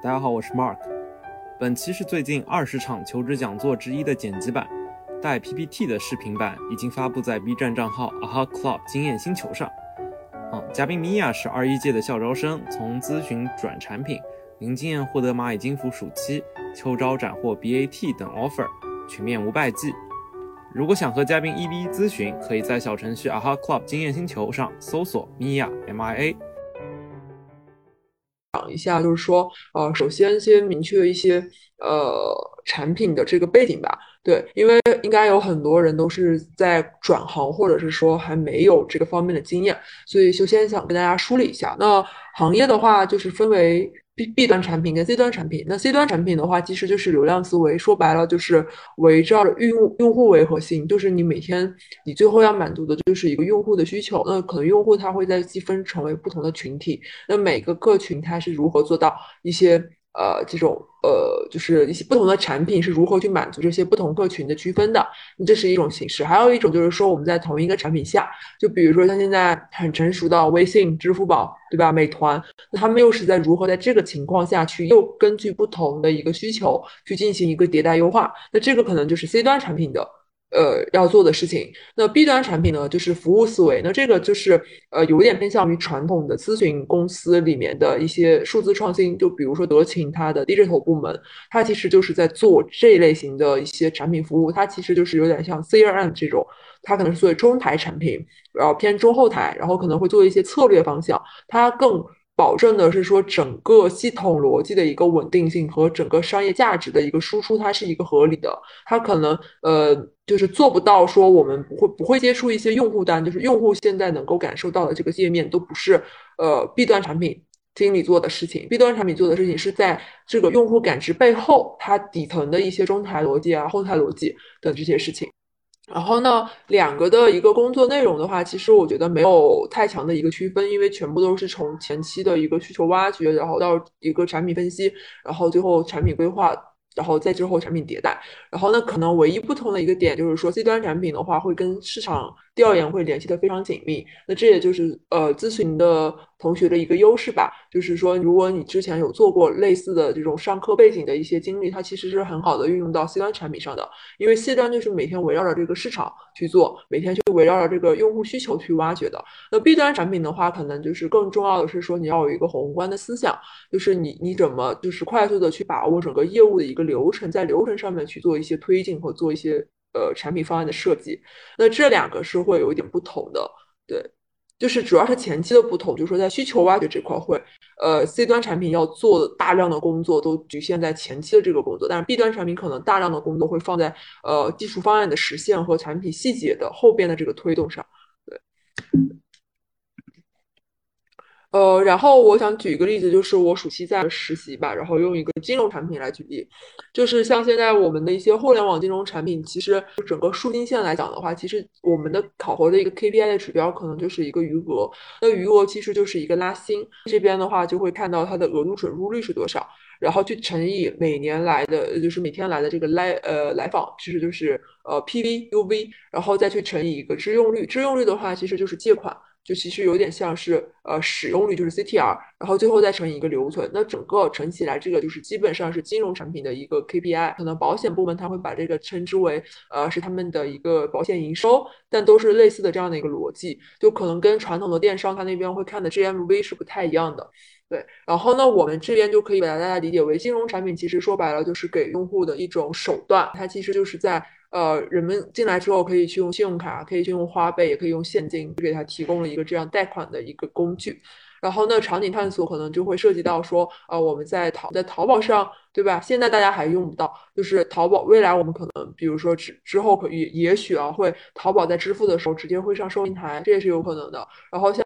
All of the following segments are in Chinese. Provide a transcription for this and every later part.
大家好，我是 Mark。本期是最近二十场求职讲座之一的剪辑版，带 PPT 的视频版已经发布在 B 站账号 Aha Club 经验星球上。嗯，嘉宾 Mia 是二一届的校招生，从咨询转产品，零经验获得蚂蚁金服暑期、秋招斩获 BAT 等 offer，群面无败绩。如果想和嘉宾一 v 一咨询，可以在小程序 Aha Club 经验星球上搜索 Mia MIA。一下，就是说，呃，首先先明确一些呃产品的这个背景吧。对，因为应该有很多人都是在转行，或者是说还没有这个方面的经验，所以首先想跟大家梳理一下。那行业的话，就是分为。B B 端产品跟 C 端产品，那 C 端产品的话，其实就是流量思维，说白了就是围绕着用用户为核心，就是你每天你最后要满足的就是一个用户的需求。那可能用户他会在细分成为不同的群体，那每个个群他是如何做到一些。呃，这种呃，就是一些不同的产品是如何去满足这些不同客群的区分的，这是一种形式。还有一种就是说，我们在同一个产品下，就比如说像现在很成熟的微信、支付宝，对吧？美团，那他们又是在如何在这个情况下去，又根据不同的一个需求去进行一个迭代优化？那这个可能就是 C 端产品的。呃，要做的事情，那 B 端产品呢，就是服务思维。那这个就是呃，有点偏向于传统的咨询公司里面的一些数字创新。就比如说德勤，它的 digital 部门，它其实就是在做这类型的一些产品服务。它其实就是有点像 CRM 这种，它可能是作为中台产品，然后偏中后台，然后可能会做一些策略方向。它更保证的是说整个系统逻辑的一个稳定性和整个商业价值的一个输出，它是一个合理的。它可能呃。就是做不到说我们不会不会接触一些用户端，就是用户现在能够感受到的这个界面都不是呃 B 端产品经理做的事情，B 端产品做的事情是在这个用户感知背后，它底层的一些中台逻辑啊、后台逻辑等这些事情。然后呢，两个的一个工作内容的话，其实我觉得没有太强的一个区分，因为全部都是从前期的一个需求挖掘，然后到一个产品分析，然后最后产品规划。然后再之后产品迭代，然后呢，可能唯一不同的一个点就是说，C 端产品的话会跟市场。调研会联系的非常紧密，那这也就是呃咨询的同学的一个优势吧。就是说，如果你之前有做过类似的这种上课背景的一些经历，它其实是很好的运用到 C 端产品上的。因为 C 端就是每天围绕着这个市场去做，每天就围绕着这个用户需求去挖掘的。那 B 端产品的话，可能就是更重要的是说，你要有一个宏观的思想，就是你你怎么就是快速的去把握整个业务的一个流程，在流程上面去做一些推进和做一些。呃，产品方案的设计，那这两个是会有一点不同的，对，就是主要是前期的不同，就是说在需求挖掘这块会，呃，C 端产品要做大量的工作都局限在前期的这个工作，但是 B 端产品可能大量的工作会放在呃技术方案的实现和产品细节的后边的这个推动上，对。呃，然后我想举一个例子，就是我暑期在实习吧，然后用一个金融产品来举例，就是像现在我们的一些互联网金融产品，其实整个数金线来讲的话，其实我们的考核的一个 KPI 的指标可能就是一个余额，那余额其实就是一个拉新，这边的话就会看到它的额度准入率是多少，然后去乘以每年来的，就是每天来的这个来呃来访，其实就是呃 PV UV，然后再去乘以一个支用率，支用率的话其实就是借款。就其实有点像是呃使用率，就是 CTR，然后最后再乘以一个留存，那整个乘起来，这个就是基本上是金融产品的一个 KPI。可能保险部门他会把这个称之为呃是他们的一个保险营收，但都是类似的这样的一个逻辑，就可能跟传统的电商他那边会看的 GMV 是不太一样的。对，然后呢，我们这边就可以把大家理解为金融产品，其实说白了就是给用户的一种手段，它其实就是在。呃，人们进来之后可以去用信用卡，可以去用花呗，也可以用现金，就给他提供了一个这样贷款的一个工具。然后呢，场景探索可能就会涉及到说，呃，我们在淘在淘宝上，对吧？现在大家还用不到，就是淘宝未来我们可能，比如说之之后可也也许啊，会淘宝在支付的时候直接会上收银台，这也是有可能的。然后像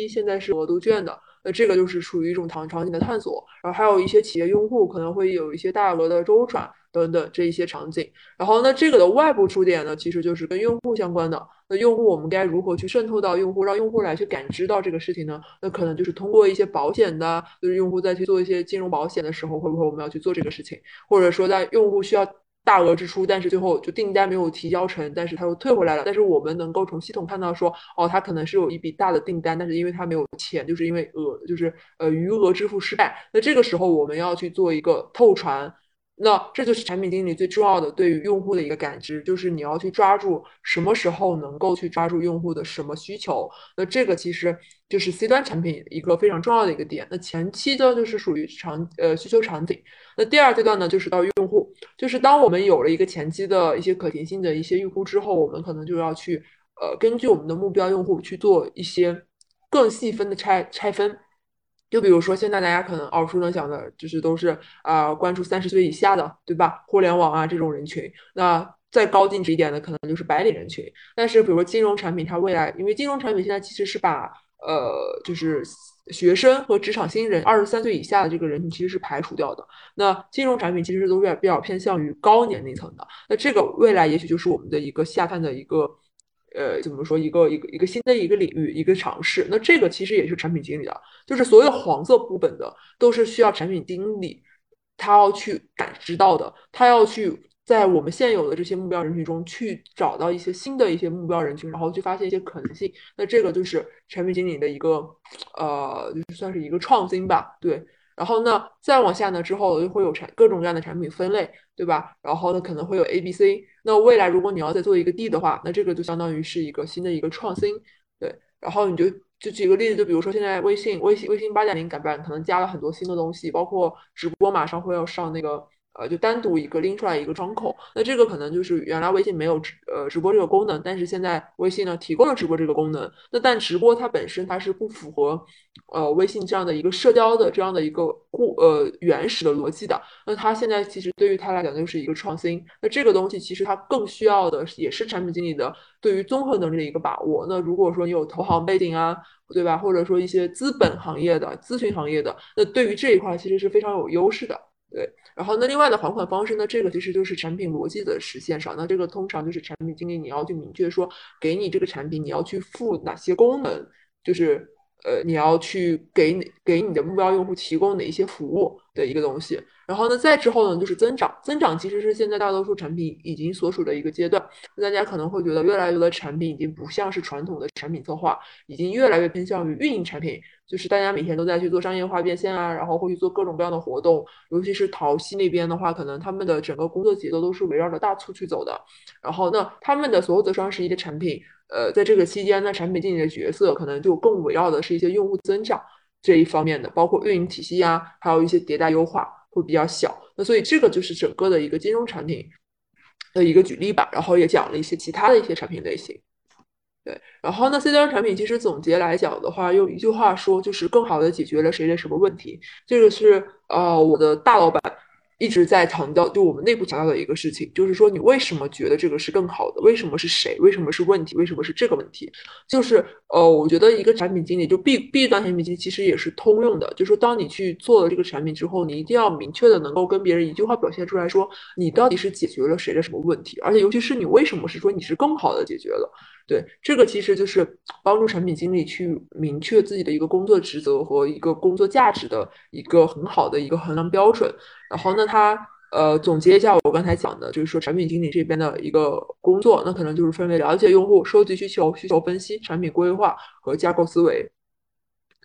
一现在是额度券的，那这个就是属于一种场场景的探索。然后还有一些企业用户可能会有一些大额的周转。等等这一些场景，然后那这个的外部触点呢，其实就是跟用户相关的。那用户我们该如何去渗透到用户，让用户来去感知到这个事情呢？那可能就是通过一些保险的，就是用户在去做一些金融保险的时候，会不会我们要去做这个事情？或者说在用户需要大额支出，但是最后就订单没有提交成，但是他又退回来了。但是我们能够从系统看到说，哦，他可能是有一笔大的订单，但是因为他没有钱，就是因为额就是呃余额支付失败。那这个时候我们要去做一个透传。那这就是产品经理最重要的对于用户的一个感知，就是你要去抓住什么时候能够去抓住用户的什么需求。那这个其实就是 C 端产品一个非常重要的一个点。那前期呢，就是属于场呃需求场景。那第二阶段呢，就是到用户，就是当我们有了一个前期的一些可行性的一些预估之后，我们可能就要去呃根据我们的目标用户去做一些更细分的拆拆分。就比如说，现在大家可能耳熟能详的，就是都是啊，关注三十岁以下的，对吧？互联网啊这种人群。那再高净值一点的，可能就是白领人群。但是，比如说金融产品，它未来，因为金融产品现在其实是把呃，就是学生和职场新人，二十三岁以下的这个人群其实是排除掉的。那金融产品其实都是比较偏向于高年龄层的。那这个未来也许就是我们的一个下探的一个。呃，怎么说一个一个一个新的一个领域，一个尝试。那这个其实也是产品经理的，就是所有黄色部分的都是需要产品经理他要去感知到的，他要去在我们现有的这些目标人群中去找到一些新的一些目标人群，然后去发现一些可能性。那这个就是产品经理的一个呃，就是算是一个创新吧，对。然后呢，再往下呢，之后就会有产各种各样的产品分类，对吧？然后呢，可能会有 A、B、C。那未来如果你要再做一个 D 的话，那这个就相当于是一个新的一个创新，对。然后你就就举个例子，就比如说现在微信、微信、微信八点零改版，可能加了很多新的东西，包括直播马上会要上那个。呃，就单独一个拎出来一个窗口，那这个可能就是原来微信没有直呃直播这个功能，但是现在微信呢提供了直播这个功能。那但直播它本身它是不符合呃微信这样的一个社交的这样的一个固呃原始的逻辑的。那它现在其实对于它来讲就是一个创新。那这个东西其实它更需要的也是产品经理的对于综合能力的一个把握。那如果说你有投行背景啊，对吧？或者说一些资本行业的、咨询行业的，那对于这一块其实是非常有优势的。对，然后那另外的还款方式呢？这个其实就是产品逻辑的实现上。那这个通常就是产品经理你要去明确说，给你这个产品你要去付哪些功能，就是呃你要去给给你的目标用户提供哪一些服务的一个东西。然后呢，再之后呢就是增长，增长其实是现在大多数产品已经所属的一个阶段。大家可能会觉得越来越多的产品已经不像是传统的产品策划，已经越来越偏向于运营产品。就是大家每天都在去做商业化变现啊，然后会去做各种各样的活动，尤其是淘系那边的话，可能他们的整个工作节奏都是围绕着大促去走的。然后那他们的所有的双十一的产品，呃，在这个期间呢，产品经理的角色可能就更围绕的是一些用户增长这一方面的，包括运营体系呀，还有一些迭代优化会比较小。那所以这个就是整个的一个金融产品的一个举例吧，然后也讲了一些其他的一些产品类型。对，然后呢，C 端产品其实总结来讲的话，用一句话说，就是更好的解决了谁的什么问题。这个是呃，我的大老板。一直在强调，就我们内部强调的一个事情，就是说你为什么觉得这个是更好的？为什么是谁？为什么是问题？为什么是这个问题？就是呃，我觉得一个产品经理就 B B 端产品经理其实也是通用的，就是说当你去做了这个产品之后，你一定要明确的能够跟别人一句话表现出来说，你到底是解决了谁的什么问题，而且尤其是你为什么是说你是更好的解决了？对，这个其实就是帮助产品经理去明确自己的一个工作职责和一个工作价值的一个很好的一个衡量标准。然后呢，他呃总结一下我刚才讲的，就是说产品经理这边的一个工作，那可能就是分为了解用户、收集需求、需求分析、产品规划和架构思维。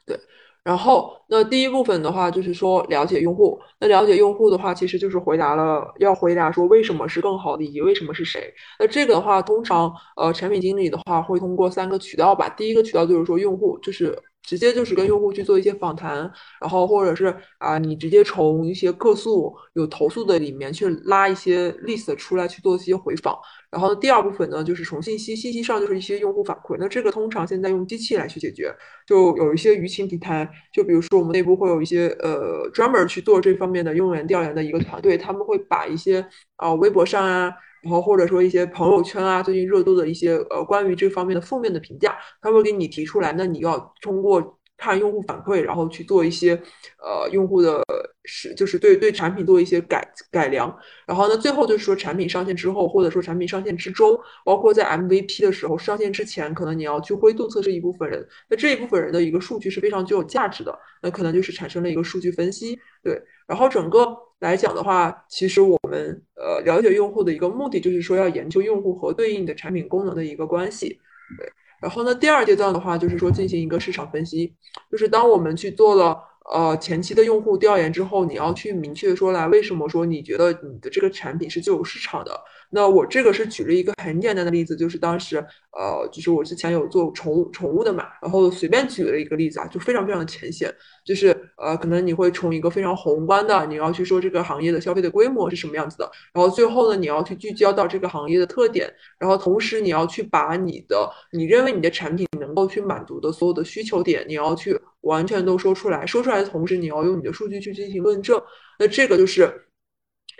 对，然后那第一部分的话就是说了解用户，那了解用户的话，其实就是回答了要回答说为什么是更好的，以及为什么是谁。那这个的话，通常呃产品经理的话会通过三个渠道吧，第一个渠道就是说用户就是。直接就是跟用户去做一些访谈，然后或者是啊，你直接从一些客诉有投诉的里面去拉一些 list 出来去做一些回访。然后第二部分呢，就是从信息信息上就是一些用户反馈。那这个通常现在用机器来去解决，就有一些舆情平台，就比如说我们内部会有一些呃专门去做这方面的用户调研的一个团队，他们会把一些啊微博上啊。然后或者说一些朋友圈啊，最近热度的一些呃关于这方面的负面的评价，他会给你提出来，那你要通过看用户反馈，然后去做一些呃用户的是就是对对产品做一些改改良，然后呢，最后就是说产品上线之后，或者说产品上线之中，包括在 MVP 的时候上线之前，可能你要去灰度测试一部分人，那这一部分人的一个数据是非常具有价值的，那可能就是产生了一个数据分析，对，然后整个来讲的话，其实我们呃了解用户的一个目的就是说要研究用户和对应的产品功能的一个关系，对，然后呢，第二阶段的话就是说进行一个市场分析，就是当我们去做了。呃，前期的用户调研之后，你要去明确说来，为什么说你觉得你的这个产品是具有市场的？那我这个是举了一个很简单的例子，就是当时，呃，就是我之前有做宠物宠物的嘛，然后随便举了一个例子啊，就非常非常的浅显，就是呃，可能你会从一个非常宏观的，你要去说这个行业的消费的规模是什么样子的，然后最后呢，你要去聚焦到这个行业的特点，然后同时你要去把你的你认为你的产品能够去满足的所有的需求点，你要去完全都说出来，说出来的同时，你要用你的数据去进行论证，那这个就是。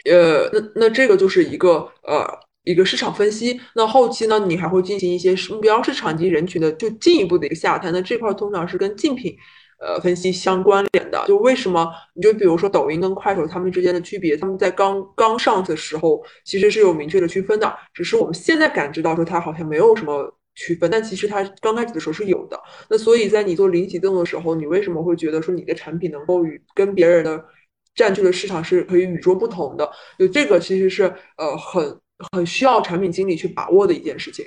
呃，那那这个就是一个呃一个市场分析。那后期呢，你还会进行一些目标市场及人群的就进一步的一个下探。那这块通常是跟竞品呃分析相关联的。就为什么？你就比如说抖音跟快手他们之间的区别，他们在刚刚上的时候其实是有明确的区分的，只是我们现在感知到说它好像没有什么区分，但其实它刚开始的时候是有的。那所以在你做零启动的时候，你为什么会觉得说你的产品能够与跟别人的占据的市场是可以与众不同的，就这个其实是呃很很需要产品经理去把握的一件事情。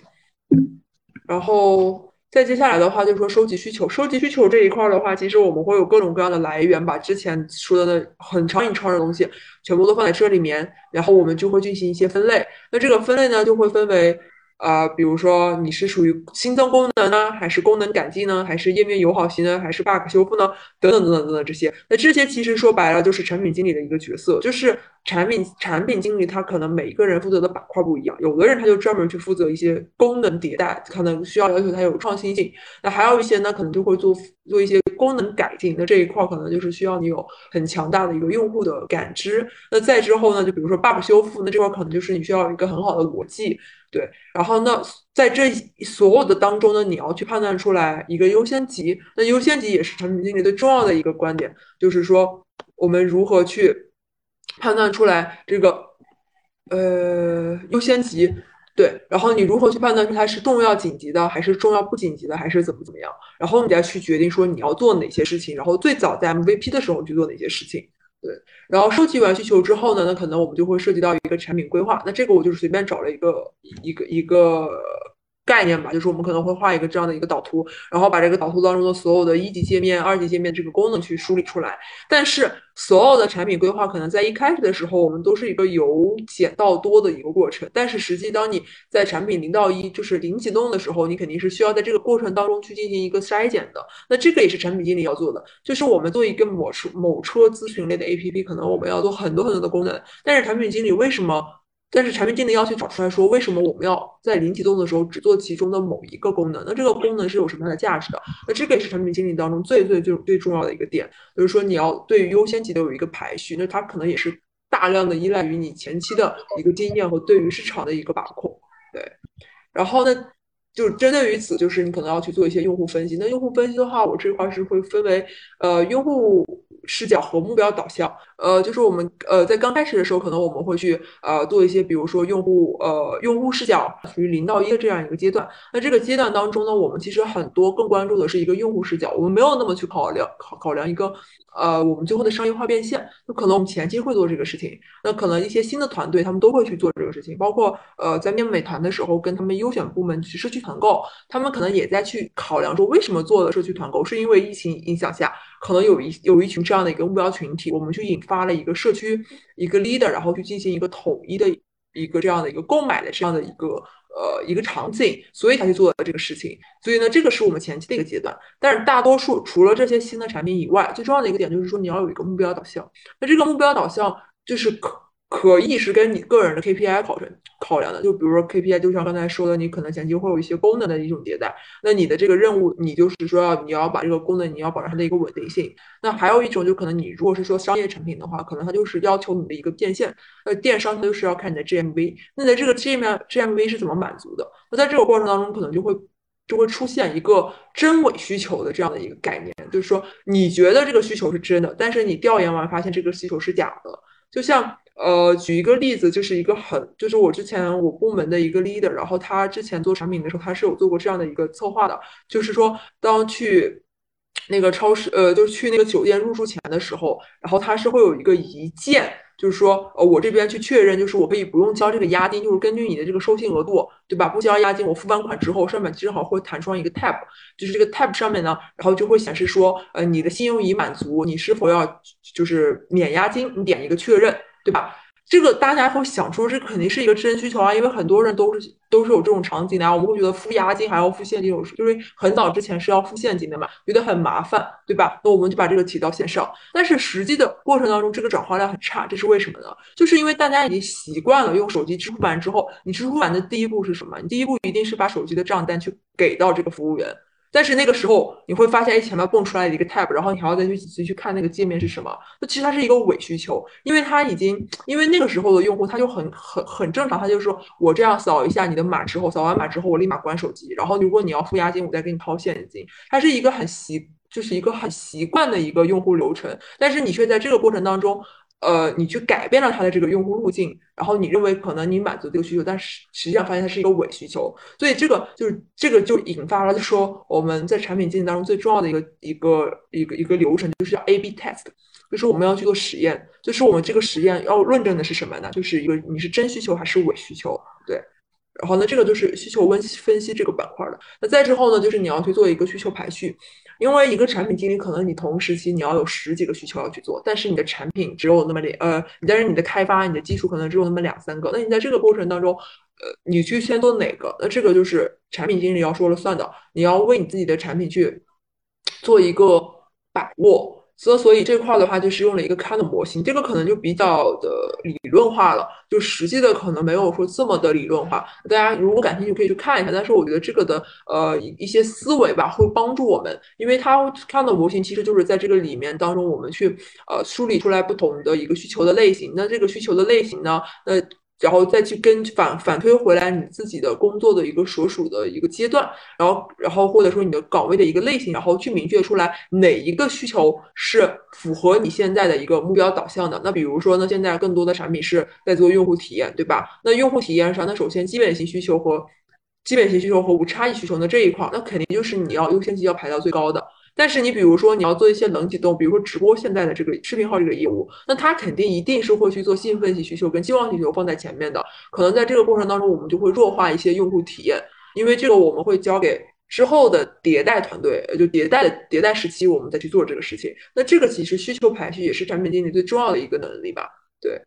然后再接下来的话，就是说收集需求，收集需求这一块的话，其实我们会有各种各样的来源，把之前说的那很长一串的东西全部都放在这里面，然后我们就会进行一些分类。那这个分类呢，就会分为。啊，比如说你是属于新增功能呢，还是功能改进呢，还是页面友好型呢，还是 bug 修复呢？等等等等等等这些，那这些其实说白了就是产品经理的一个角色，就是产品产品经理他可能每一个人负责的板块不一样，有的人他就专门去负责一些功能迭代，可能需要要求他有创新性，那还有一些呢，可能就会做做一些功能改进，那这一块可能就是需要你有很强大的一个用户的感知。那再之后呢，就比如说 bug 修复，那这块可能就是你需要一个很好的逻辑。对，然后呢，在这所有的当中呢，你要去判断出来一个优先级。那优先级也是产品经理最重要的一个观点，就是说我们如何去判断出来这个呃优先级。对，然后你如何去判断出它是重要紧急的，还是重要不紧急的，还是怎么怎么样？然后你再去决定说你要做哪些事情，然后最早在 MVP 的时候去做哪些事情。对，然后收集完需求之后呢，那可能我们就会涉及到一个产品规划。那这个我就是随便找了一个一个一个。概念吧，就是我们可能会画一个这样的一个导图，然后把这个导图当中的所有的一级界面、二级界面这个功能去梳理出来。但是所有的产品规划可能在一开始的时候，我们都是一个由简到多的一个过程。但是实际当你在产品零到一，就是零启动的时候，你肯定是需要在这个过程当中去进行一个筛减的。那这个也是产品经理要做的，就是我们做一个某车某车咨询类的 APP，可能我们要做很多很多的功能，但是产品经理为什么？但是产品经理要去找出来说，为什么我们要在零启动的时候只做其中的某一个功能？那这个功能是有什么样的价值的？那这个也是产品经理当中最最最最重要的一个点，就是说你要对于优先级的有一个排序。那它可能也是大量的依赖于你前期的一个经验和对于市场的一个把控。对，然后呢，就是针对于此，就是你可能要去做一些用户分析。那用户分析的话，我这块是会分为呃用户。视角和目标导向，呃，就是我们呃在刚开始的时候，可能我们会去呃做一些，比如说用户呃用户视角属于零到一的这样一个阶段。那这个阶段当中呢，我们其实很多更关注的是一个用户视角，我们没有那么去考量考考量一个呃我们最后的商业化变现。那可能我们前期会做这个事情，那可能一些新的团队他们都会去做这个事情，包括呃在面美团的时候，跟他们优选部门去社区团购，他们可能也在去考量说为什么做的社区团购，是因为疫情影响下。可能有一有一群这样的一个目标群体，我们去引发了一个社区一个 leader，然后去进行一个统一的一个这样的一个购买的这样的一个呃一个场景，所以他去做了这个事情。所以呢，这个是我们前期的一个阶段。但是大多数除了这些新的产品以外，最重要的一个点就是说你要有一个目标导向。那这个目标导向就是可。可以是跟你个人的 KPI 考成考量的，就比如说 KPI，就像刚才说的，你可能前期会有一些功能的一种迭代，那你的这个任务，你就是说要你要把这个功能，你要保证它的一个稳定性。那还有一种，就可能你如果是说商业产品的话，可能它就是要求你的一个变现，呃，电商它就是要看你的 GMV。那在这个 GM GMV 是怎么满足的？那在这个过程当中，可能就会就会出现一个真伪需求的这样的一个概念，就是说你觉得这个需求是真的，但是你调研完发现这个需求是假的。就像呃，举一个例子，就是一个很，就是我之前我部门的一个 leader，然后他之前做产品的时候，他是有做过这样的一个策划的，就是说当去那个超市，呃，就是去那个酒店入住前的时候，然后他是会有一个一键。就是说，呃，我这边去确认，就是我可以不用交这个押金，就是根据你的这个收信额度，对吧？不交押金，我付完款之后，上面正好会弹出一个 tab，就是这个 tab 上面呢，然后就会显示说，呃，你的信用已满足，你是否要就是免押金？你点一个确认，对吧？这个大家会想说，这肯定是一个真需求啊，因为很多人都是都是有这种场景的啊。我们会觉得付押金还要付现金，就是很早之前是要付现金的嘛，觉得很麻烦，对吧？那我们就把这个提到线上。但是实际的过程当中，这个转化量很差，这是为什么呢？就是因为大家已经习惯了用手机支付完之后，你支付完的第一步是什么？你第一步一定是把手机的账单去给到这个服务员。但是那个时候你会发现，哎，前面蹦出来一个 tab，然后你还要再去仔细去看那个界面是什么。那其实它是一个伪需求，因为它已经，因为那个时候的用户他就很很很正常，他就说我这样扫一下你的码之后，扫完码之后我立马关手机，然后如果你要付押金，我再给你掏现金。它是一个很习，就是一个很习惯的一个用户流程，但是你却在这个过程当中。呃，你去改变了它的这个用户路径，然后你认为可能你满足这个需求，但是实际上发现它是一个伪需求，所以这个就是这个就引发了，就说我们在产品经理当中最重要的一个一个一个一个流程，就是叫 A/B test，就是我们要去做实验，就是我们这个实验要论证的是什么呢？就是一个你是真需求还是伪需求，对。然后呢，这个就是需求分析分析这个板块的。那再之后呢，就是你要去做一个需求排序。因为一个产品经理可能你同时期你要有十几个需求要去做，但是你的产品只有那么两呃，但是你的开发你的技术可能只有那么两三个，那你在这个过程当中，呃，你去先做哪个？那这个就是产品经理要说了算的，你要为你自己的产品去做一个把握。所所以这块的话，就是用了一个 k 的模型，这个可能就比较的理论化了，就实际的可能没有说这么的理论化。大家如果感兴趣，可以去看一下。但是我觉得这个的呃一些思维吧，会帮助我们，因为它 k 的模型其实就是在这个里面当中，我们去呃梳理出来不同的一个需求的类型。那这个需求的类型呢，那。然后再去跟反反推回来你自己的工作的一个所属的一个阶段，然后然后或者说你的岗位的一个类型，然后去明确出来哪一个需求是符合你现在的一个目标导向的。那比如说呢，现在更多的产品是在做用户体验，对吧？那用户体验上，那首先基本型需求和基本型需求和无差异需求的这一块，那肯定就是你要优先级要排到最高的。但是你比如说你要做一些冷启动，比如说直播现在的这个视频号这个业务，那它肯定一定是会去做兴奋性需求跟期望需求放在前面的。可能在这个过程当中，我们就会弱化一些用户体验，因为这个我们会交给之后的迭代团队，就迭代的迭代时期，我们再去做这个事情。那这个其实需求排序也是产品经理最重要的一个能力吧？对。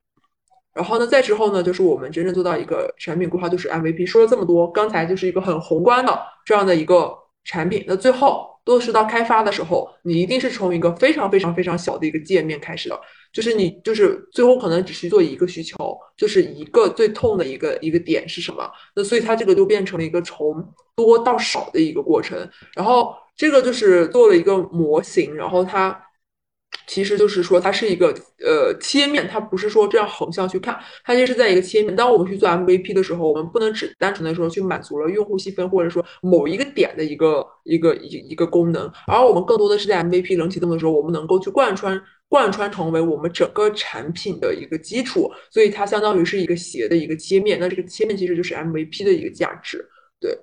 然后呢，再之后呢，就是我们真正做到一个产品规划，就是 MVP。说了这么多，刚才就是一个很宏观的这样的一个产品，那最后。落实到开发的时候，你一定是从一个非常非常非常小的一个界面开始的，就是你就是最后可能只是做一个需求，就是一个最痛的一个一个点是什么？那所以它这个就变成了一个从多到少的一个过程，然后这个就是做了一个模型，然后它。其实就是说，它是一个呃切面，它不是说这样横向去看，它就是在一个切面。当我们去做 MVP 的时候，我们不能只单纯的说去满足了用户细分，或者说某一个点的一个一个一一个功能，而我们更多的是在 MVP 冷启动的时候，我们能够去贯穿贯穿成为我们整个产品的一个基础，所以它相当于是一个斜的一个切面。那这个切面其实就是 MVP 的一个价值，对。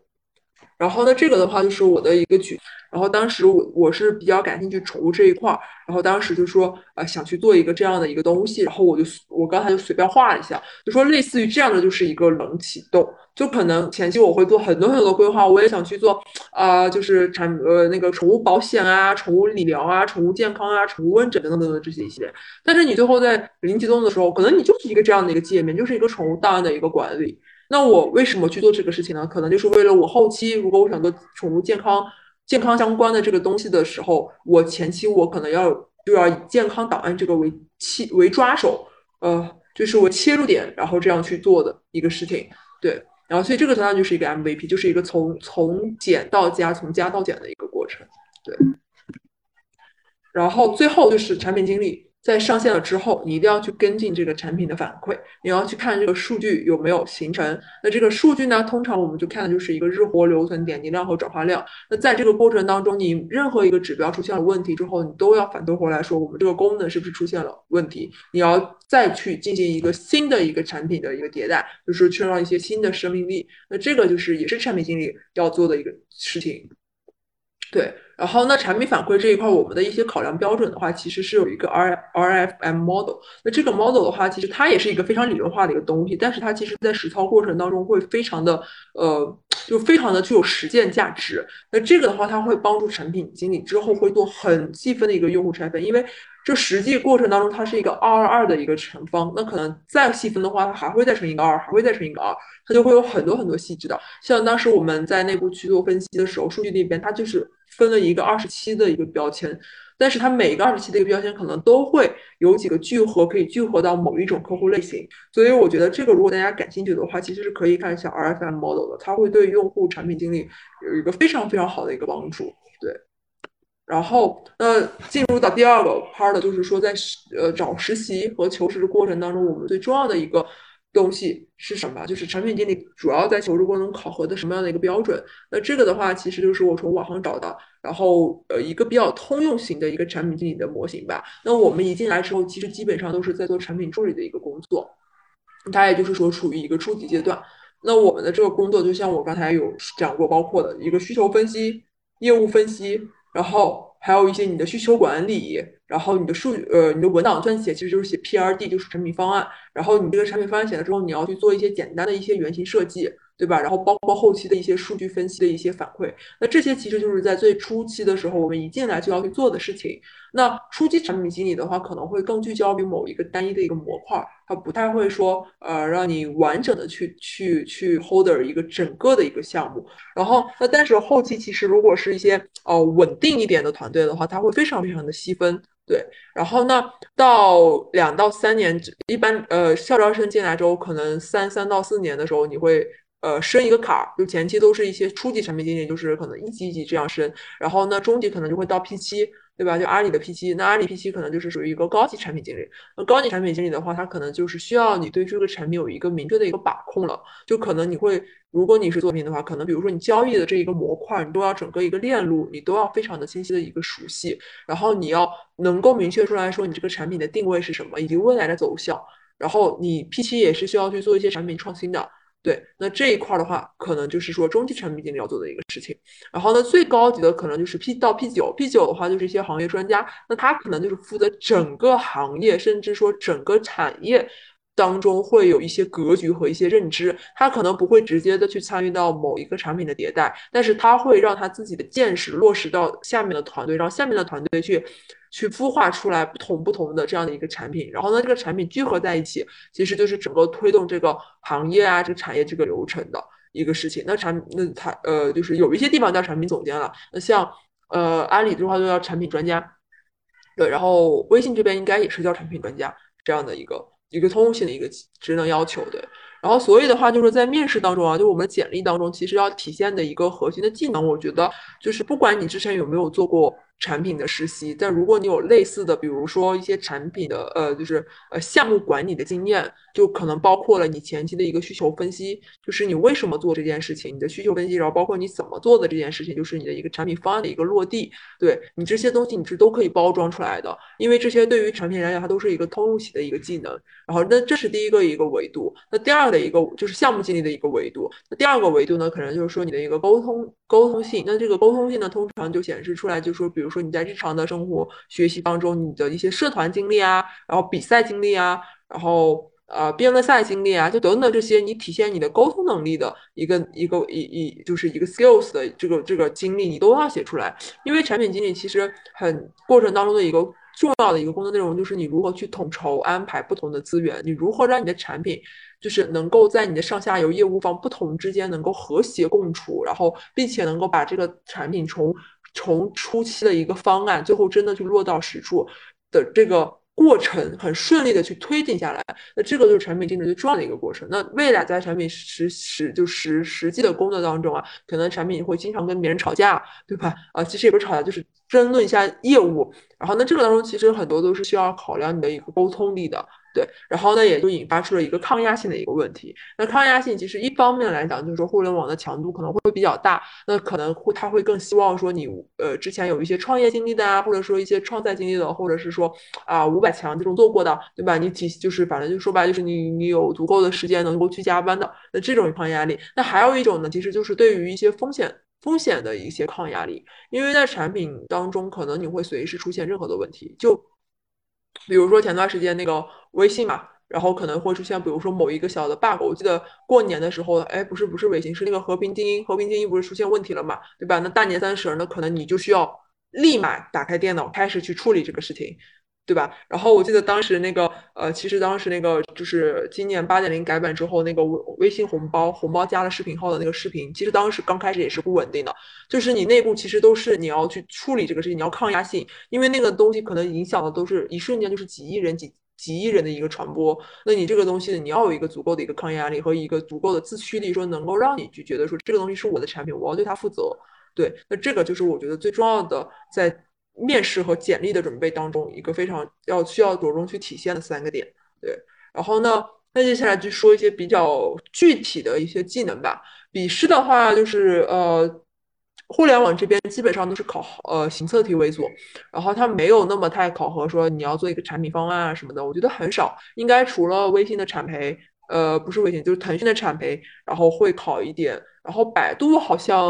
然后呢，这个的话就是我的一个举。然后当时我我是比较感兴趣宠物这一块儿，然后当时就说呃想去做一个这样的一个东西，然后我就我刚才就随便画了一下，就说类似于这样的就是一个冷启动，就可能前期我会做很多很多规划，我也想去做啊，就是产呃那个宠物保险啊、宠物理疗啊、宠物健康啊、宠物问诊等等等等这些一些，但是你最后在零启动的时候，可能你就是一个这样的一个界面，就是一个宠物档案的一个管理。那我为什么去做这个事情呢？可能就是为了我后期如果我想做宠物健康。健康相关的这个东西的时候，我前期我可能要就要以健康档案这个为切为抓手，呃，就是为切入点，然后这样去做的一个事情，对，然后所以这个相当于就是一个 MVP，就是一个从从减到加，从加到减的一个过程，对。然后最后就是产品经理，在上线了之后，你一定要去跟进这个产品的反馈，你要去看这个数据有没有形成。那这个数据呢，通常我们就看的就是一个日活、留存、点击量和转化量。那在这个过程当中，你任何一个指标出现了问题之后，你都要反推回来说，我们这个功能是不是出现了问题？你要再去进行一个新的一个产品的一个迭代，就是缺少一些新的生命力。那这个就是也是产品经理要做的一个事情。对，然后那产品反馈这一块，我们的一些考量标准的话，其实是有一个 R R F M model。那这个 model 的话，其实它也是一个非常理论化的一个东西，但是它其实在实操过程当中会非常的呃，就非常的具有实践价值。那这个的话，它会帮助产品经理之后会做很细分的一个用户拆分，因为这实际过程当中它是一个二二二的一个乘方，那可能再细分的话，它还会再乘一个二，还会再乘一个二。它就会有很多很多细致的，像当时我们在内部去做分析的时候，数据那边它就是分了一个二十七的一个标签，但是它每一个二十七的一个标签可能都会有几个聚合，可以聚合到某一种客户类型。所以我觉得这个如果大家感兴趣的话，其实是可以看一下 RFM model 的，它会对用户产品经理有一个非常非常好的一个帮助。对，然后那进入到第二个 part，的就是说在呃找实习和求职的过程当中，我们最重要的一个。东西是什么？就是产品经理主要在求职过程中考核的什么样的一个标准？那这个的话，其实就是我从网上找的，然后呃一个比较通用型的一个产品经理的模型吧。那我们一进来之后，其实基本上都是在做产品助理的一个工作，它也就是说处于一个初级阶段。那我们的这个工作，就像我刚才有讲过，包括的一个需求分析、业务分析，然后还有一些你的需求管理。然后你的数据，呃，你的文档撰写其实就是写 P R D，就是产品方案。然后你这个产品方案写了之后，你要去做一些简单的一些原型设计，对吧？然后包括后期的一些数据分析的一些反馈。那这些其实就是在最初期的时候，我们一进来就要去做的事情。那初期产品经理的话，可能会更聚焦于某一个单一的一个模块，它不太会说，呃，让你完整的去去去 holder 一个整个的一个项目。然后，那但是后期其实如果是一些呃稳定一点的团队的话，它会非常非常的细分。对，然后呢，到两到三年，一般呃校招生进来之后，可能三三到四年的时候，你会呃升一个坎儿，就前期都是一些初级产品经理，就是可能一级一级这样升，然后呢，中级可能就会到 P 七。对吧？就阿里的 P 七，那阿里 P 七可能就是属于一个高级产品经理。那高级产品经理的话，他可能就是需要你对这个产品有一个明确的一个把控了。就可能你会，如果你是作品的话，可能比如说你交易的这一个模块，你都要整个一个链路，你都要非常的清晰的一个熟悉。然后你要能够明确出来说你这个产品的定位是什么，以及未来的走向。然后你 P 七也是需要去做一些产品创新的。对，那这一块的话，可能就是说中级产品经理要做的一个事情。然后呢，最高级的可能就是 P 到 P 九，P 九的话就是一些行业专家，那他可能就是负责整个行业，甚至说整个产业当中会有一些格局和一些认知。他可能不会直接的去参与到某一个产品的迭代，但是他会让他自己的见识落实到下面的团队，让下面的团队去。去孵化出来不同不同的这样的一个产品，然后呢，这个产品聚合在一起，其实就是整个推动这个行业啊，这个产业这个流程的一个事情。那产那它呃，就是有一些地方叫产品总监了。那像呃阿里的话，就叫产品专家。对，然后微信这边应该也是叫产品专家这样的一个一个通用性的一个职能要求。对，然后所以的话，就是在面试当中啊，就我们简历当中，其实要体现的一个核心的技能，我觉得就是不管你之前有没有做过。产品的实习，但如果你有类似的，比如说一些产品的呃，就是呃项目管理的经验，就可能包括了你前期的一个需求分析，就是你为什么做这件事情，你的需求分析，然后包括你怎么做的这件事情，就是你的一个产品方案的一个落地，对你这些东西你是都可以包装出来的，因为这些对于产品来讲，它都是一个通用型的一个技能。然后那这是第一个一个维度，那第二的一个就是项目经理的一个维度，那第二个维度呢，可能就是说你的一个沟通沟通性，那这个沟通性呢，通常就显示出来，就是说比如说你在日常的生活学习当中，你的一些社团经历啊，然后比赛经历啊，然后呃辩论赛经历啊，就等等这些，你体现你的沟通能力的一个一个一一就是一个 skills 的这个这个经历，你都要写出来。因为产品经理其实很过程当中的一个重要的一个工作内容，就是你如何去统筹安排不同的资源，你如何让你的产品就是能够在你的上下游业务方不同之间能够和谐共处，然后并且能够把这个产品从从初期的一个方案，最后真的去落到实处的这个过程，很顺利的去推进下来。那这个就是产品经理最重要的一个过程。那未来在产品实实就实实际的工作当中啊，可能产品会经常跟别人吵架，对吧？啊，其实也不是吵架，就是争论一下业务。然后那，这个当中其实很多都是需要考量你的一个沟通力的。对，然后呢，也就引发出了一个抗压性的一个问题。那抗压性其实一方面来讲，就是说互联网的强度可能会比较大，那可能会他会更希望说你呃之前有一些创业经历的啊，或者说一些创赛经历的，或者是说啊五百强这种做过的，对吧？你体就是反正就说白就是你你有足够的时间能够去加班的，那这种抗压力。那还有一种呢，其实就是对于一些风险风险的一些抗压力，因为在产品当中可能你会随时出现任何的问题，就。比如说前段时间那个微信嘛，然后可能会出现，比如说某一个小的 bug。我记得过年的时候，哎，不是不是微信，是那个和平精英，和平精英不是出现问题了嘛，对吧？那大年三十，儿呢可能你就需要立马打开电脑，开始去处理这个事情。对吧？然后我记得当时那个，呃，其实当时那个就是今年八点零改版之后，那个微微信红包红包加了视频号的那个视频，其实当时刚开始也是不稳定的，就是你内部其实都是你要去处理这个事情，你要抗压性，因为那个东西可能影响的都是一瞬间就是几亿人几几亿人的一个传播，那你这个东西你要有一个足够的一个抗压力和一个足够的自驱力，说能够让你去觉得说这个东西是我的产品，我要对它负责。对，那这个就是我觉得最重要的在。面试和简历的准备当中，一个非常要需要着重去体现的三个点，对。然后呢，那接下来就说一些比较具体的一些技能吧。笔试的话，就是呃，互联网这边基本上都是考呃行测题为主，然后它没有那么太考核说你要做一个产品方案啊什么的，我觉得很少，应该除了微信的产培，呃，不是微信，就是腾讯的产培，然后会考一点。然后百度好像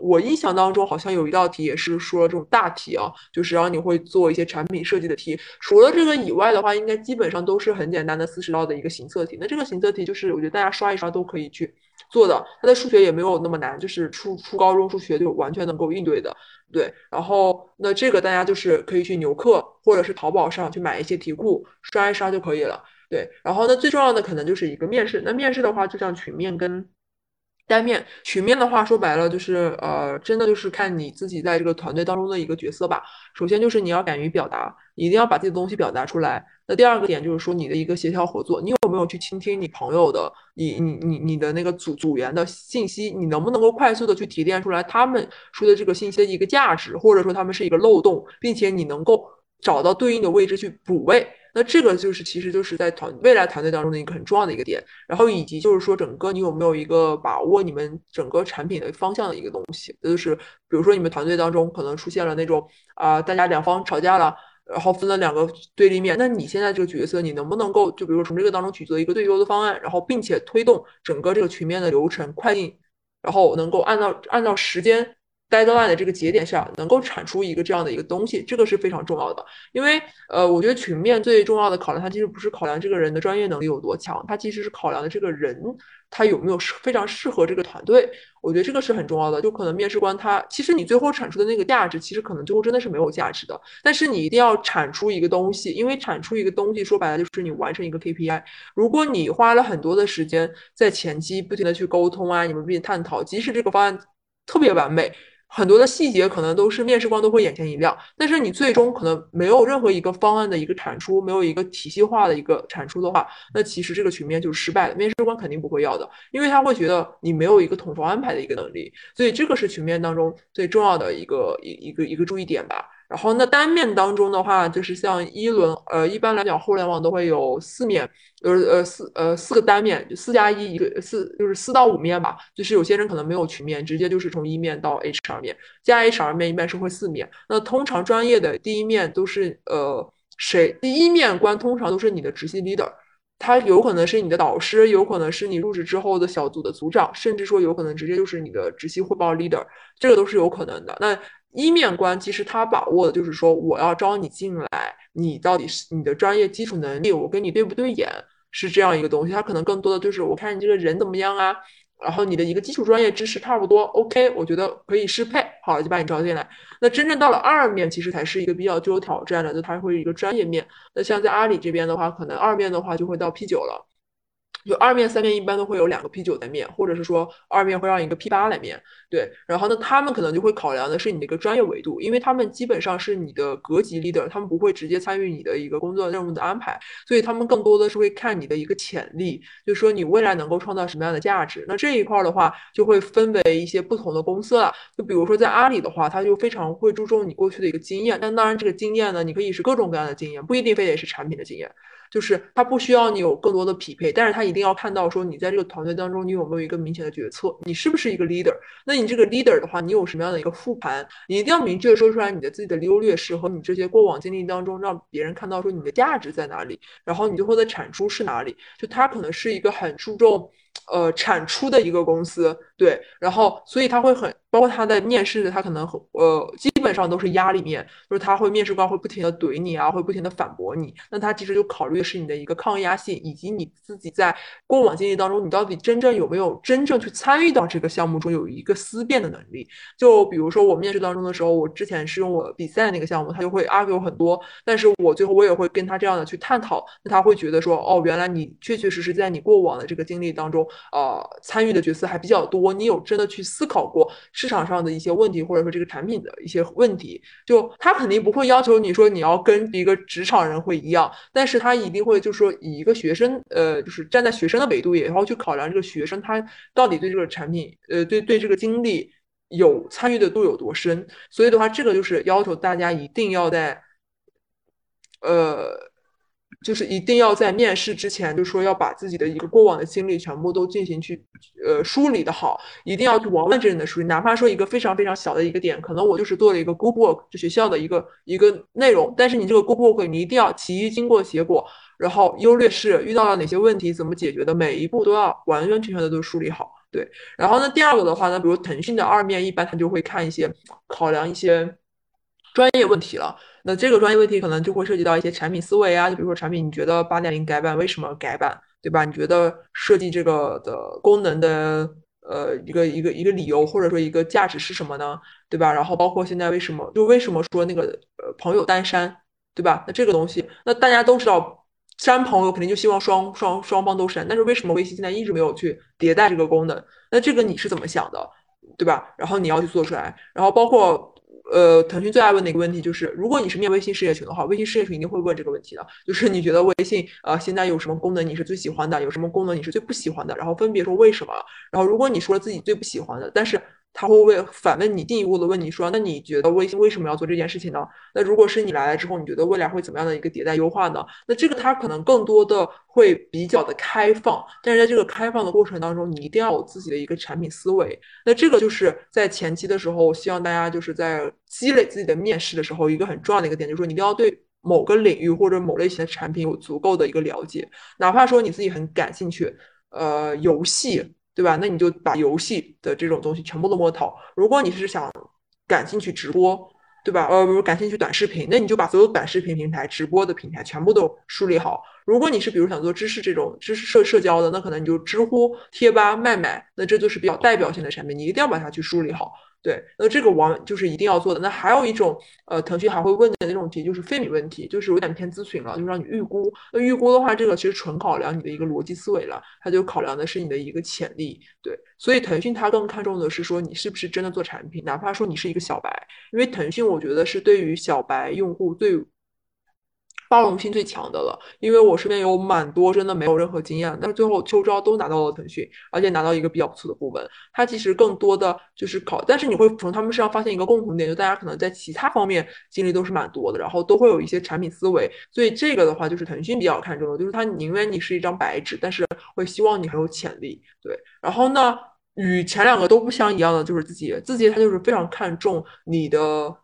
我印象当中好像有一道题也是说这种大题啊，就是让你会做一些产品设计的题。除了这个以外的话，应该基本上都是很简单的四十道的一个行测题。那这个行测题就是我觉得大家刷一刷都可以去做的，它的数学也没有那么难，就是初初高中数学就完全能够应对的。对，然后那这个大家就是可以去牛课或者是淘宝上去买一些题库刷一刷就可以了。对，然后呢最重要的可能就是一个面试。那面试的话，就像群面跟。单面群面的话，说白了就是，呃，真的就是看你自己在这个团队当中的一个角色吧。首先就是你要敢于表达，你一定要把自己的东西表达出来。那第二个点就是说你的一个协调合作，你有没有去倾听你朋友的，你你你你的那个组组员的信息，你能不能够快速的去提炼出来他们说的这个信息的一个价值，或者说他们是一个漏洞，并且你能够找到对应的位置去补位。那这个就是，其实就是在团未来团队当中的一个很重要的一个点，然后以及就是说，整个你有没有一个把握你们整个产品的方向的一个东西，就是比如说你们团队当中可能出现了那种啊，大家两方吵架了，然后分了两个对立面，那你现在这个角色，你能不能够就比如从这个当中取得一个最优的方案，然后并且推动整个这个群面的流程快进，然后能够按照按照时间。Deadline 的这个节点上能够产出一个这样的一个东西，这个是非常重要的。因为呃，我觉得群面最重要的考量，它其实不是考量这个人的专业能力有多强，它其实是考量的这个人他有没有非常适合这个团队。我觉得这个是很重要的。就可能面试官他其实你最后产出的那个价值，其实可能最后真的是没有价值的。但是你一定要产出一个东西，因为产出一个东西说白了就是你完成一个 KPI。如果你花了很多的时间在前期不停的去沟通啊，你们并探讨，即使这个方案特别完美。很多的细节可能都是面试官都会眼前一亮，但是你最终可能没有任何一个方案的一个产出，没有一个体系化的一个产出的话，那其实这个群面就是失败的，面试官肯定不会要的，因为他会觉得你没有一个统筹安排的一个能力，所以这个是群面当中最重要的一个一一个一个注意点吧。然后那单面当中的话，就是像一轮，呃，一般来讲互联网都会有四面，就是呃四呃四个单面，就四加一一个四，就是四到五面吧。就是有些人可能没有群面，直接就是从一面到 HR 面，加 HR 面一般是会四面。那通常专业的第一面都是呃谁？第一面官通常都是你的直系 leader，他有可能是你的导师，有可能是你入职之后的小组的组长，甚至说有可能直接就是你的直系汇报 leader，这个都是有可能的。那一面关其实他把握的就是说，我要招你进来，你到底是你的专业基础能力，我跟你对不对眼，是这样一个东西。他可能更多的就是我看你这个人怎么样啊，然后你的一个基础专业知识差不多，OK，我觉得可以适配，好了就把你招进来。那真正到了二面，其实才是一个比较具有挑战的，就它会一个专业面。那像在阿里这边的话，可能二面的话就会到 P 九了。就二面三面一般都会有两个 P 九在面，或者是说二面会让一个 P 八来面。对，然后呢，他们可能就会考量的是你的一个专业维度，因为他们基本上是你的阁级 leader，他们不会直接参与你的一个工作任务的安排，所以他们更多的是会看你的一个潜力，就是说你未来能够创造什么样的价值。那这一块的话，就会分为一些不同的公司了。就比如说在阿里的话，他就非常会注重你过去的一个经验，但当然这个经验呢，你可以是各种各样的经验，不一定非得是产品的经验。就是他不需要你有更多的匹配，但是他一定要看到说你在这个团队当中你有没有一个明显的决策，你是不是一个 leader？那你这个 leader 的话，你有什么样的一个复盘？你一定要明确说出来你的自己的优劣势和你这些过往经历当中，让别人看到说你的价值在哪里，然后你最后的产出是哪里？就他可能是一个很注重。呃，产出的一个公司，对，然后所以他会很，包括他的面试，他可能，呃，基本上都是压力面，就是他会面试官会不停的怼你啊，会不停的反驳你，那他其实就考虑的是你的一个抗压性，以及你自己在过往经历当中，你到底真正有没有真正去参与到这个项目中，有一个思辨的能力。就比如说我面试当中的时候，我之前是用我比赛那个项目，他就会 argue 很多，但是我最后我也会跟他这样的去探讨，那他会觉得说，哦，原来你确确实实在你过往的这个经历当中。呃，参与的角色还比较多，你有真的去思考过市场上的一些问题，或者说这个产品的一些问题？就他肯定不会要求你说你要跟一个职场人会一样，但是他一定会就是说以一个学生，呃，就是站在学生的维度，也然后去考量这个学生他到底对这个产品，呃，对对这个经历有参与的度有多深。所以的话，这个就是要求大家一定要在，呃。就是一定要在面试之前，就说要把自己的一个过往的经历全部都进行去呃梳理的好，一定要去完完整整的梳理，哪怕说一个非常非常小的一个点，可能我就是做了一个 group work，就学校的一个一个内容，但是你这个 group work 你一定要其一经过结果，然后优劣势遇到了哪些问题，怎么解决的，每一步都要完完全全的都梳理好。对，然后呢，第二个的话呢，比如腾讯的二面，一般他就会看一些考量一些专业问题了。那这个专业问题可能就会涉及到一些产品思维啊，就比如说产品，你觉得八点零改版为什么改版，对吧？你觉得设计这个的功能的呃一个一个一个理由或者说一个价值是什么呢？对吧？然后包括现在为什么就为什么说那个呃朋友单删，对吧？那这个东西，那大家都知道删朋友肯定就希望双双双方都删，但是为什么微信现在一直没有去迭代这个功能？那这个你是怎么想的，对吧？然后你要去做出来，然后包括。呃，腾讯最爱问的一个问题就是，如果你是面微信事业群的话，微信事业群一定会问这个问题的，就是你觉得微信呃现在有什么功能你是最喜欢的，有什么功能你是最不喜欢的，然后分别说为什么。然后如果你说了自己最不喜欢的，但是。他会问反问你，进一步的问你说，那你觉得微信为什么要做这件事情呢？那如果是你来了之后，你觉得未来会怎么样的一个迭代优化呢？那这个他可能更多的会比较的开放，但是在这个开放的过程当中，你一定要有自己的一个产品思维。那这个就是在前期的时候，希望大家就是在积累自己的面试的时候，一个很重要的一个点，就是说你一定要对某个领域或者某类型的产品有足够的一个了解，哪怕说你自己很感兴趣，呃，游戏。对吧？那你就把游戏的这种东西全部都摸透。如果你是想感兴趣直播，对吧？呃，比如感兴趣短视频，那你就把所有短视频平台、直播的平台全部都梳理好。如果你是比如想做知识这种知识社社交的，那可能你就知乎、贴吧、卖卖，那这就是比较代表性的产品，你一定要把它去梳理好。对，那这个往就是一定要做的。那还有一种，呃，腾讯还会问的那种题，就是费米问题，就是有点偏咨询了，就让你预估。那预估的话，这个其实纯考量你的一个逻辑思维了，它就考量的是你的一个潜力。对，所以腾讯它更看重的是说你是不是真的做产品，哪怕说你是一个小白，因为腾讯我觉得是对于小白用户最。包容性最强的了，因为我身边有蛮多真的没有任何经验，但是最后秋招都拿到了腾讯，而且拿到一个比较不错的部门。它其实更多的就是考，但是你会从他们身上发现一个共同点，就大家可能在其他方面经历都是蛮多的，然后都会有一些产品思维。所以这个的话，就是腾讯比较看重的，就是他宁愿你是一张白纸，但是会希望你很有潜力。对，然后呢，与前两个都不相一样的就是字节，字节它就是非常看重你的。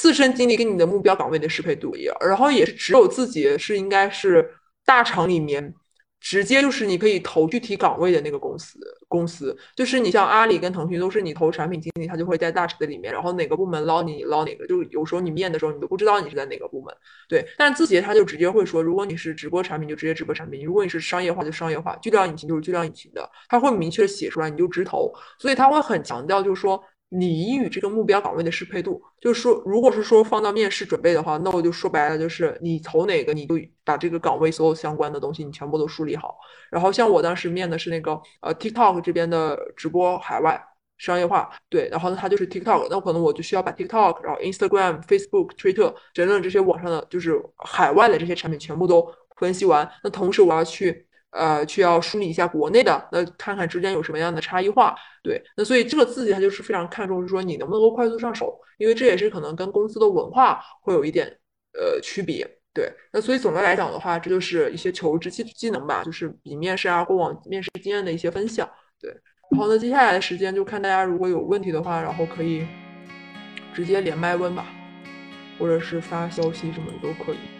自身经历跟你的目标岗位的适配度一样，然后也是只有自己是应该是大厂里面直接就是你可以投具体岗位的那个公司。公司就是你像阿里跟腾讯都是你投产品经理，他就会在大厂的里面，然后哪个部门捞你，捞哪个。就是有时候你面的时候，你都不知道你是在哪个部门。对，但是字节他就直接会说，如果你是直播产品，就直接直播产品；如果你是商业化，就商业化。巨量引擎就是巨量引擎的，他会明确写出来，你就直投。所以他会很强调，就是说。你与这个目标岗位的适配度。就是说，如果是说放到面试准备的话，那我就说白了，就是你投哪个，你就把这个岗位所有相关的东西你全部都梳理好。然后像我当时面的是那个呃 TikTok 这边的直播海外。商业化对，然后呢，它就是 TikTok，那可能我就需要把 TikTok，然后 Instagram、Facebook、Twitter 等等这些网上的就是海外的这些产品全部都分析完。那同时我要去呃去要梳理一下国内的，那看看之间有什么样的差异化。对，那所以这个自己它就是非常看重，是说你能不能够快速上手，因为这也是可能跟公司的文化会有一点呃区别。对，那所以总的来讲的话，这就是一些求职技技能吧，就是比面试啊过往面试经验的一些分享。对。然后呢接下来的时间就看大家如果有问题的话，然后可以直接连麦问吧，或者是发消息什么的都可以。